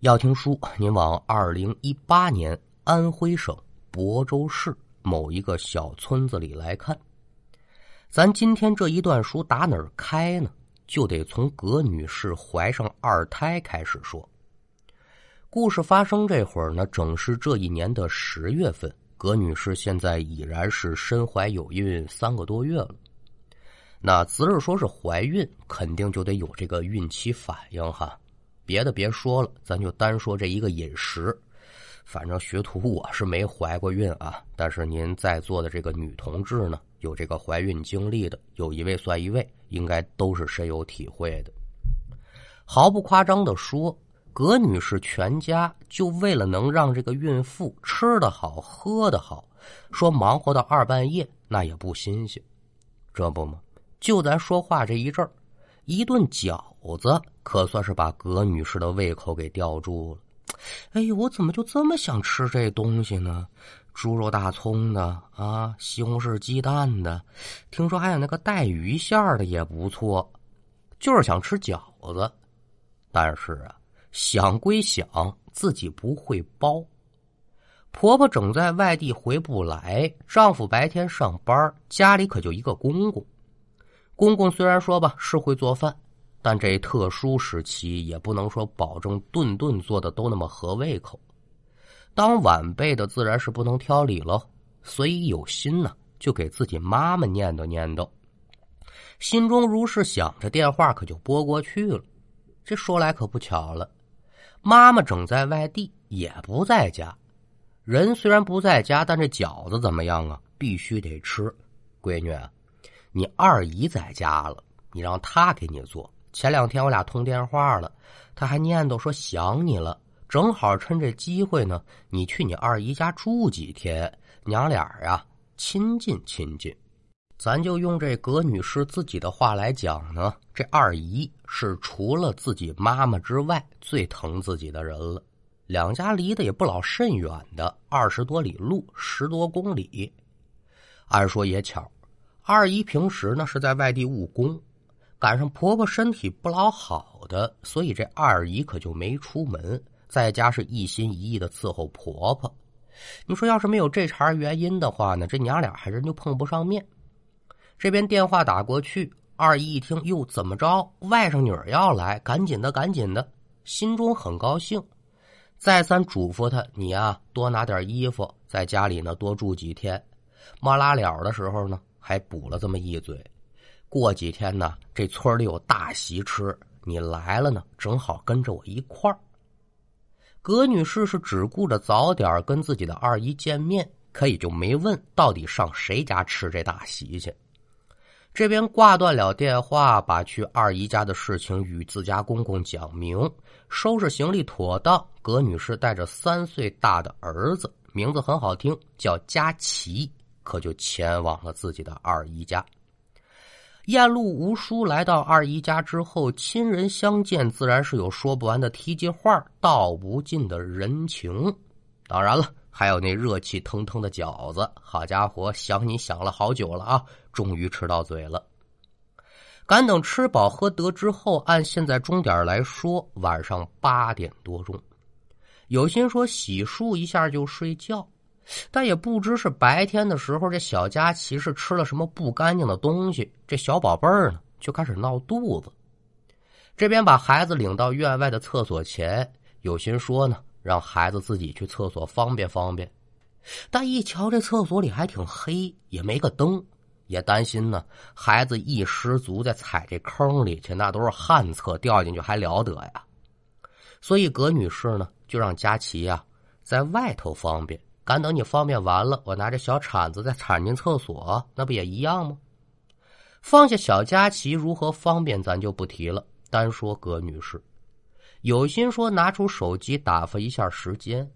要听书，您往二零一八年安徽省亳州市某一个小村子里来看。咱今天这一段书打哪儿开呢？就得从葛女士怀上二胎开始说。故事发生这会儿呢，正是这一年的十月份。葛女士现在已然是身怀有孕三个多月了。那只是说是怀孕，肯定就得有这个孕期反应哈。别的别说了，咱就单说这一个饮食。反正学徒我是没怀过孕啊，但是您在座的这个女同志呢，有这个怀孕经历的，有一位算一位，应该都是深有体会的。毫不夸张的说，葛女士全家就为了能让这个孕妇吃得好、喝得好，说忙活到二半夜那也不新鲜。这不吗？就咱说话这一阵儿。一顿饺子可算是把葛女士的胃口给吊住了。哎呦，我怎么就这么想吃这东西呢？猪肉大葱的啊，西红柿鸡蛋的，听说还有那个带鱼馅的也不错。就是想吃饺子，但是啊，想归想，自己不会包。婆婆整在外地回不来，丈夫白天上班，家里可就一个公公。公公虽然说吧是会做饭，但这特殊时期也不能说保证顿顿做的都那么合胃口。当晚辈的自然是不能挑理喽，所以有心呢就给自己妈妈念叨念叨。心中如是想着，电话可就拨过去了。这说来可不巧了，妈妈整在外地，也不在家。人虽然不在家，但这饺子怎么样啊？必须得吃，闺女。你二姨在家了，你让她给你做。前两天我俩通电话了，她还念叨说想你了，正好趁这机会呢，你去你二姨家住几天，娘俩呀亲近亲近。咱就用这葛女士自己的话来讲呢，这二姨是除了自己妈妈之外最疼自己的人了。两家离得也不老甚远的，二十多里路，十多公里。按说也巧。二姨平时呢是在外地务工，赶上婆婆身体不老好的，所以这二姨可就没出门，在家是一心一意的伺候婆婆。你说要是没有这茬原因的话呢，这娘俩还真就碰不上面。这边电话打过去，二姨一听，哟，怎么着？外甥女儿要来，赶紧的，赶紧的，心中很高兴，再三嘱咐她：“你呀，多拿点衣服，在家里呢多住几天。”末拉了的时候呢。还补了这么一嘴，过几天呢，这村里有大席吃，你来了呢，正好跟着我一块儿。葛女士是只顾着早点跟自己的二姨见面，可以就没问到底上谁家吃这大席去。这边挂断了电话，把去二姨家的事情与自家公公讲明，收拾行李妥当，葛女士带着三岁大的儿子，名字很好听，叫佳琪。可就前往了自己的二姨家。燕路无书来到二姨家之后，亲人相见，自然是有说不完的提及话，道不尽的人情。当然了，还有那热气腾腾的饺子。好家伙，想你想了好久了啊，终于吃到嘴了。赶等吃饱喝得之后，按现在钟点来说，晚上八点多钟，有心说洗漱一下就睡觉。但也不知是白天的时候，这小佳琪是吃了什么不干净的东西，这小宝贝儿呢就开始闹肚子。这边把孩子领到院外的厕所前，有心说呢，让孩子自己去厕所方便方便。但一瞧这厕所里还挺黑，也没个灯，也担心呢，孩子一失足再踩这坑里去，那都是旱厕，掉进去还了得呀。所以葛女士呢，就让佳琪呀在外头方便。赶等你方便完了，我拿着小铲子再铲进厕所，那不也一样吗？放下小佳琪如何方便，咱就不提了。单说葛女士，有心说拿出手机打发一下时间，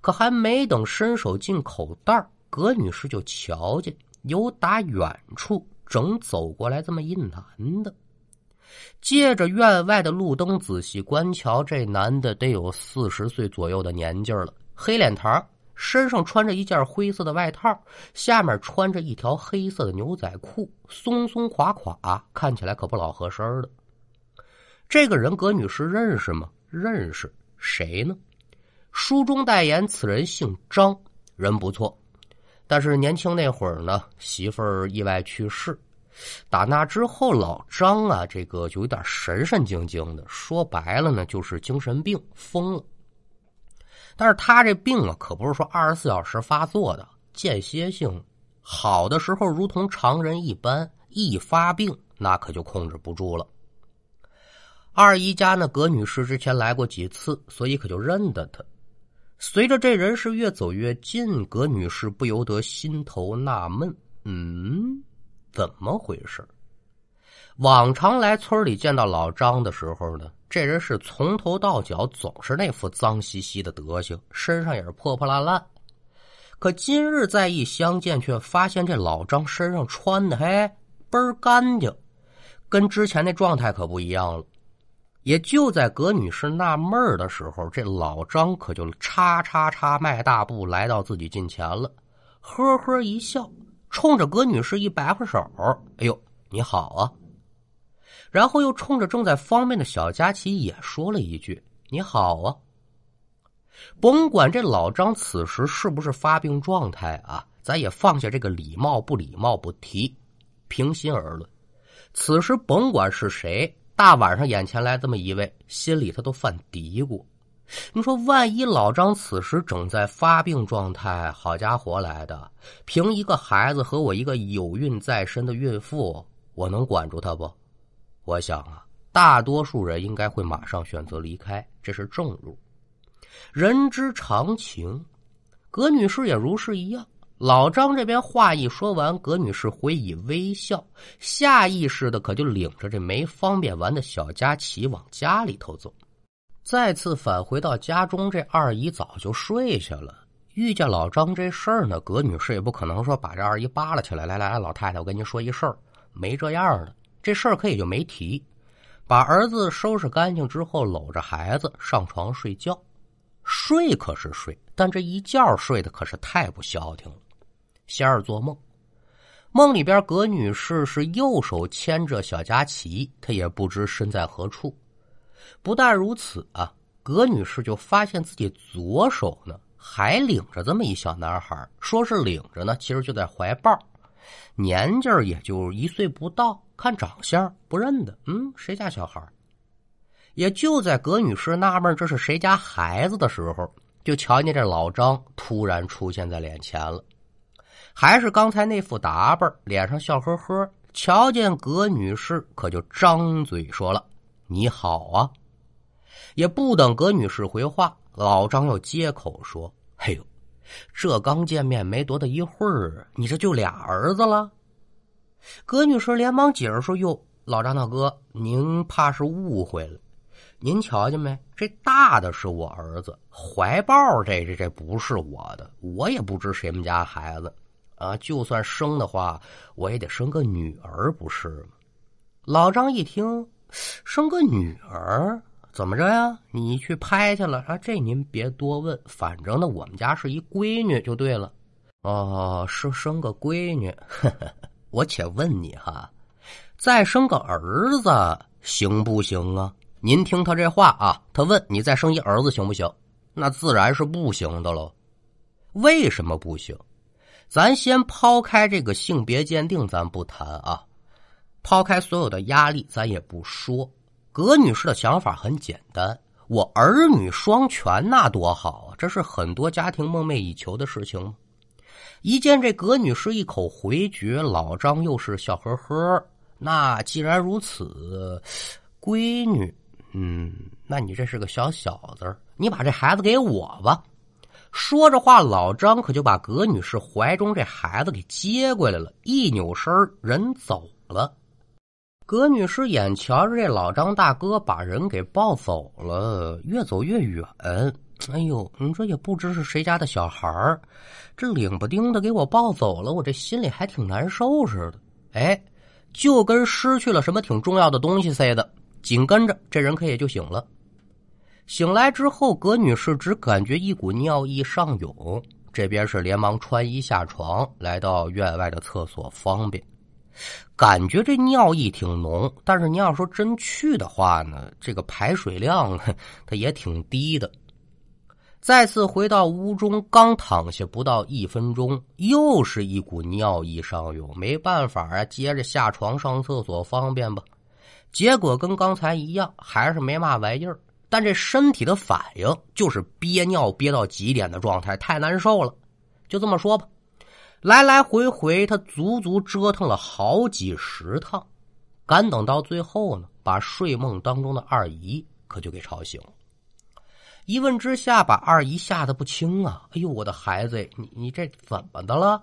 可还没等伸手进口袋，葛女士就瞧见有打远处正走过来这么一男的。借着院外的路灯仔细观瞧，这男的得有四十岁左右的年纪了，黑脸膛。身上穿着一件灰色的外套，下面穿着一条黑色的牛仔裤，松松垮垮，看起来可不老合身的。这个人，葛女士认识吗？认识，谁呢？书中代言此人姓张，人不错，但是年轻那会儿呢，媳妇儿意外去世。打那之后，老张啊，这个就有点神神经经的。说白了呢，就是精神病疯了。但是他这病啊，可不是说二十四小时发作的，间歇性。好的时候如同常人一般，一发病那可就控制不住了。二姨家呢，葛女士之前来过几次，所以可就认得他。随着这人是越走越近，葛女士不由得心头纳闷：嗯。怎么回事？往常来村里见到老张的时候呢，这人是从头到脚总是那副脏兮兮的德行，身上也是破破烂烂。可今日再一相见，却发现这老张身上穿的嘿倍儿干净，跟之前那状态可不一样了。也就在葛女士纳闷的时候，这老张可就叉叉叉迈大步来到自己近前了，呵呵一笑。冲着葛女士一摆摆手，哎呦，你好啊！然后又冲着正在方便的小佳琪也说了一句：“你好啊。”甭管这老张此时是不是发病状态啊，咱也放下这个礼貌不礼貌不提。平心而论，此时甭管是谁，大晚上眼前来这么一位，心里他都犯嘀咕。你说，万一老张此时正在发病状态，好家伙来的！凭一个孩子和我一个有孕在身的孕妇，我能管住他不？我想啊，大多数人应该会马上选择离开，这是正路。人之常情，葛女士也如是一样。老张这边话一说完，葛女士回以微笑，下意识的可就领着这没方便完的小佳琪往家里头走。再次返回到家中，这二姨早就睡下了。遇见老张这事儿呢，葛女士也不可能说把这二姨扒拉起来，来来来，老太太，我跟您说一事儿，没这样的。这事儿可以就没提。把儿子收拾干净之后，搂着孩子上床睡觉。睡可是睡，但这一觉睡的可是太不消停了。仙儿做梦，梦里边葛女士是右手牵着小佳琪，她也不知身在何处。不但如此啊，葛女士就发现自己左手呢还领着这么一小男孩，说是领着呢，其实就在怀抱，年纪也就一岁不到，看长相不认得，嗯，谁家小孩？也就在葛女士纳闷这是谁家孩子的时候，就瞧见这老张突然出现在脸前了，还是刚才那副打扮，脸上笑呵呵，瞧见葛女士可就张嘴说了。你好啊，也不等葛女士回话，老张又接口说：“哎呦，这刚见面没多大一会儿，你这就俩儿子了？”葛女士连忙解释说：“哟，老张大哥，您怕是误会了，您瞧见没？这大的是我儿子，怀抱这这这不是我的，我也不知谁们家孩子啊。就算生的话，我也得生个女儿，不是吗？”老张一听。生个女儿怎么着呀？你去拍去了啊？这您别多问，反正呢，我们家是一闺女就对了。哦，生生个闺女。呵呵我且问你哈，再生个儿子行不行啊？您听他这话啊，他问你再生一儿子行不行？那自然是不行的喽。为什么不行？咱先抛开这个性别鉴定，咱不谈啊。抛开所有的压力，咱也不说。葛女士的想法很简单：我儿女双全，那多好啊！这是很多家庭梦寐以求的事情。一见这葛女士一口回绝，老张又是笑呵呵。那既然如此，闺女，嗯，那你这是个小小子，你把这孩子给我吧。说着话，老张可就把葛女士怀中这孩子给接过来了，一扭身人走了。葛女士眼瞧着这老张大哥把人给抱走了，越走越远。哎呦，你说也不知是谁家的小孩这领不丁的给我抱走了，我这心里还挺难受似的。哎，就跟失去了什么挺重要的东西似的。紧跟着，这人可也就醒了。醒来之后，葛女士只感觉一股尿意上涌，这边是连忙穿衣下床，来到院外的厕所方便。感觉这尿意挺浓，但是你要说真去的话呢，这个排水量它也挺低的。再次回到屋中，刚躺下不到一分钟，又是一股尿意上涌。没办法啊，接着下床上厕所方便吧。结果跟刚才一样，还是没嘛玩意儿。但这身体的反应就是憋尿憋到极点的状态，太难受了。就这么说吧。来来回回，他足足折腾了好几十趟，赶等到最后呢，把睡梦当中的二姨可就给吵醒了。一问之下，把二姨吓得不轻啊！哎呦，我的孩子，你你这怎么的了？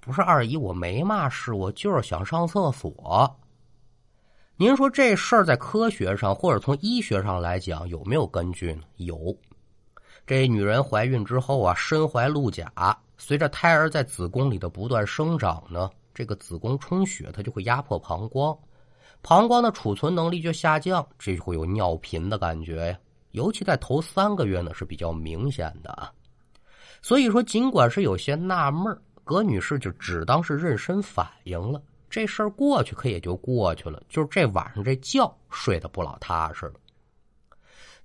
不是二姨，我没嘛事，我就是想上厕所。您说这事儿在科学上或者从医学上来讲有没有根据呢？有。这女人怀孕之后啊，身怀鹿甲。随着胎儿在子宫里的不断生长呢，这个子宫充血，它就会压迫膀胱，膀胱的储存能力就下降，这会有尿频的感觉呀。尤其在头三个月呢是比较明显的啊。所以说，尽管是有些纳闷葛女士就只当是妊娠反应了，这事儿过去可也就过去了。就是这晚上这觉睡得不老踏实了。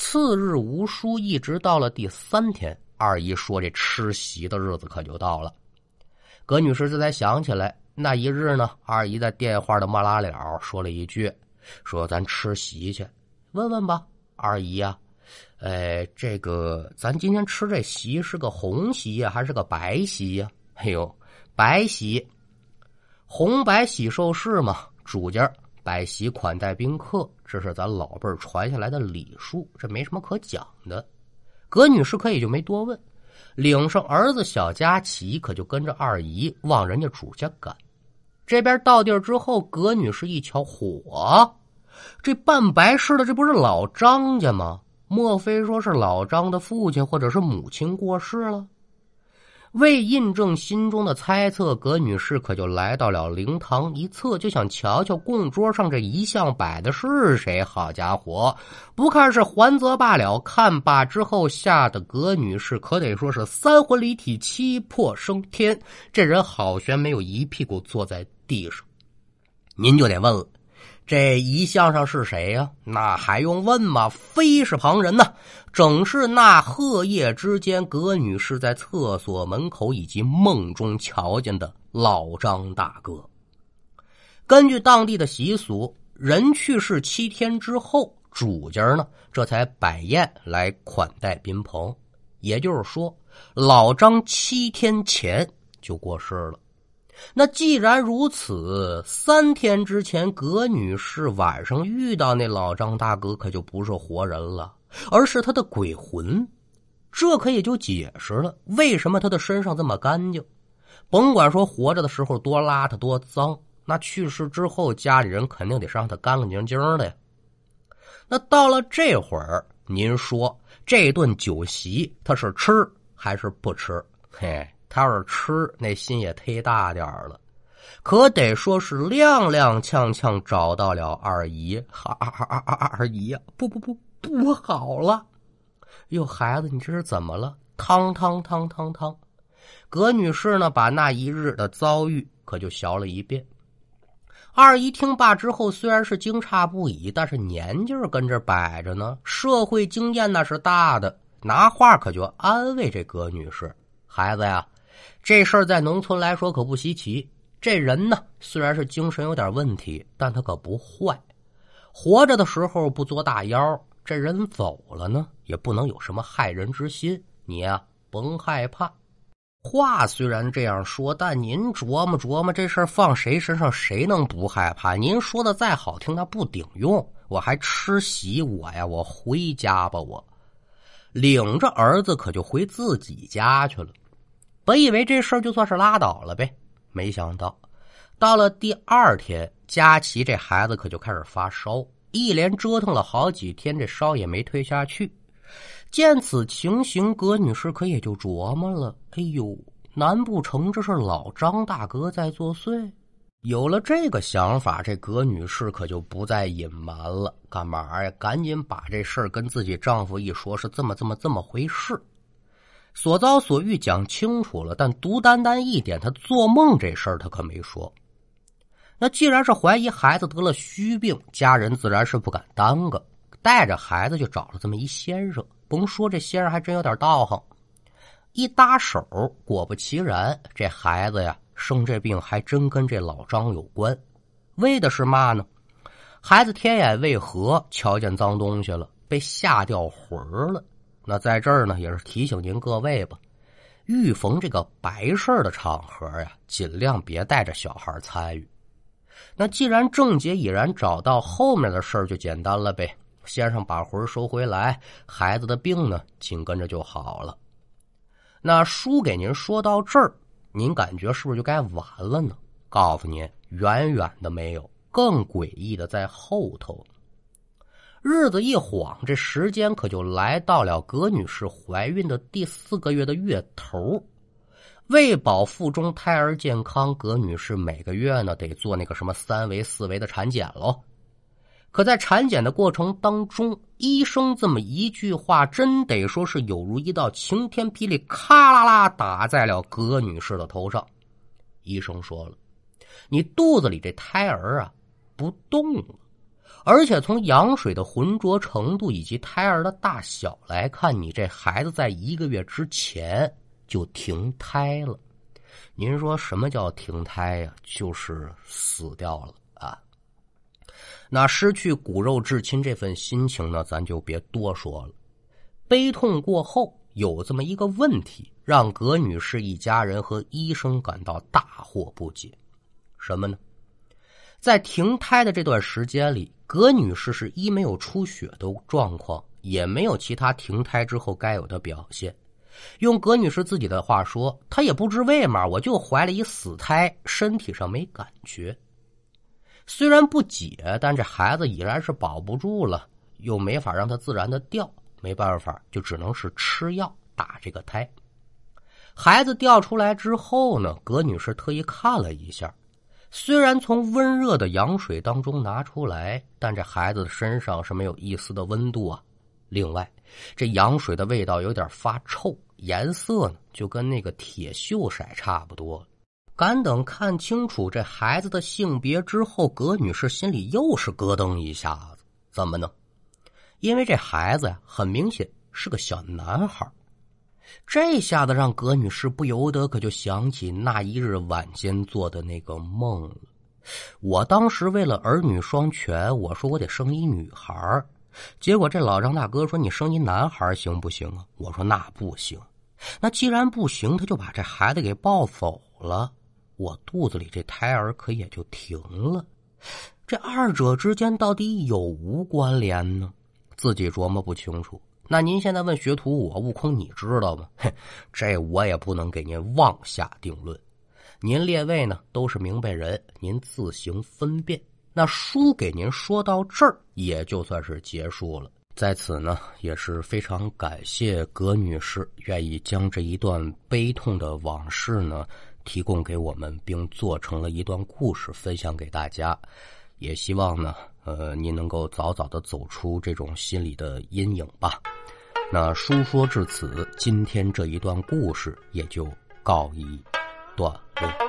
次日无书，一直到了第三天。二姨说：“这吃席的日子可就到了。”葛女士这才想起来，那一日呢，二姨在电话的末拉了说了一句：“说咱吃席去，问问吧，二姨呀，哎，这个咱今天吃这席是个红席呀，还是个白席呀？哎呦，白席，红白喜寿事嘛，主家摆席款待宾客，这是咱老辈传下来的礼数，这没什么可讲的。”葛女士可以就没多问，领上儿子小佳琪，可就跟着二姨往人家主家赶。这边到地儿之后，葛女士一瞧，火，这办白事的这不是老张家吗？莫非说是老张的父亲或者是母亲过世了？为印证心中的猜测，葛女士可就来到了灵堂一侧，就想瞧瞧供桌上这遗像摆的是谁。好家伙，不看是还则罢了，看罢之后，吓得葛女士可得说是三魂离体，七魄升天。这人好悬，没有一屁股坐在地上。您就得问了。这遗像上是谁呀？那还用问吗？非是旁人呐，正是那鹤夜之间，葛女士在厕所门口以及梦中瞧见的老张大哥。根据当地的习俗，人去世七天之后，主家呢这才摆宴来款待宾朋。也就是说，老张七天前就过世了。那既然如此，三天之前葛女士晚上遇到那老张大哥，可就不是活人了，而是他的鬼魂。这可也就解释了为什么他的身上这么干净。甭管说活着的时候多邋遢多脏，那去世之后家里人肯定得让他干干净净的呀。那到了这会儿，您说这顿酒席他是吃还是不吃？嘿。他要是吃，那心也忒大点儿了，可得说是踉踉跄跄找到了二姨。二二二二二姨呀，不不不不好了！哟，孩子，你这是怎么了？汤汤汤汤汤！葛女士呢，把那一日的遭遇可就学了一遍。二姨听罢之后，虽然是惊诧不已，但是年纪儿跟这摆着呢，社会经验那是大的，拿话可就安慰这葛女士：“孩子呀。”这事儿在农村来说可不稀奇。这人呢，虽然是精神有点问题，但他可不坏。活着的时候不作大妖，这人走了呢，也不能有什么害人之心。你呀，甭害怕。话虽然这样说，但您琢磨琢磨，这事儿放谁身上，谁能不害怕？您说的再好听，那不顶用。我还吃席，我呀，我回家吧。我领着儿子，可就回自己家去了。本以为这事儿就算是拉倒了呗，没想到到了第二天，佳琪这孩子可就开始发烧，一连折腾了好几天，这烧也没退下去。见此情形，葛女士可也就琢磨了：哎呦，难不成这是老张大哥在作祟？有了这个想法，这葛女士可就不再隐瞒了，干嘛呀？赶紧把这事儿跟自己丈夫一说，是这么这么这么回事。所遭所遇讲清楚了，但独单单一点，他做梦这事儿他可没说。那既然是怀疑孩子得了虚病，家人自然是不敢耽搁，带着孩子就找了这么一先生。甭说这先生还真有点道行，一搭手，果不其然，这孩子呀生这病还真跟这老张有关。为的是嘛呢？孩子天眼未合，瞧见脏东西了，被吓掉魂儿了。那在这儿呢，也是提醒您各位吧，遇逢这个白事的场合呀，尽量别带着小孩参与。那既然症结已然找到，后面的事儿就简单了呗。先生把魂收回来，孩子的病呢，紧跟着就好了。那书给您说到这儿，您感觉是不是就该完了呢？告诉您，远远的没有，更诡异的在后头。日子一晃，这时间可就来到了葛女士怀孕的第四个月的月头。为保腹中胎儿健康，葛女士每个月呢得做那个什么三维、四维的产检喽。可在产检的过程当中，医生这么一句话，真得说是有如一道晴天霹雳，咔啦啦打在了葛女士的头上。医生说了：“你肚子里这胎儿啊不动了，而且从羊水的浑浊程度以及胎儿的大小来看，你这孩子在一个月之前。”就停胎了，您说什么叫停胎呀？就是死掉了啊。那失去骨肉至亲这份心情呢，咱就别多说了。悲痛过后，有这么一个问题，让葛女士一家人和医生感到大惑不解。什么呢？在停胎的这段时间里，葛女士是一没有出血的状况，也没有其他停胎之后该有的表现。用葛女士自己的话说，她也不知为嘛，我就怀了一死胎，身体上没感觉。虽然不解，但这孩子已然是保不住了，又没法让他自然的掉，没办法，就只能是吃药打这个胎。孩子掉出来之后呢，葛女士特意看了一下，虽然从温热的羊水当中拿出来，但这孩子的身上是没有一丝的温度啊。另外，这羊水的味道有点发臭。颜色呢，就跟那个铁锈色差不多。敢等看清楚这孩子的性别之后，葛女士心里又是咯噔一下子。怎么呢？因为这孩子呀，很明显是个小男孩。这下子让葛女士不由得可就想起那一日晚间做的那个梦了。我当时为了儿女双全，我说我得生一女孩结果这老张大哥说：“你生一男孩行不行啊？”我说：“那不行。”那既然不行，他就把这孩子给抱走了，我肚子里这胎儿可也就停了。这二者之间到底有无关联呢？自己琢磨不清楚。那您现在问学徒我，悟空你知道吗？嘿，这我也不能给您妄下定论。您列位呢都是明白人，您自行分辨。那书给您说到这儿，也就算是结束了。在此呢，也是非常感谢葛女士愿意将这一段悲痛的往事呢提供给我们，并做成了一段故事分享给大家。也希望呢，呃，您能够早早的走出这种心理的阴影吧。那书说至此，今天这一段故事也就告一段落。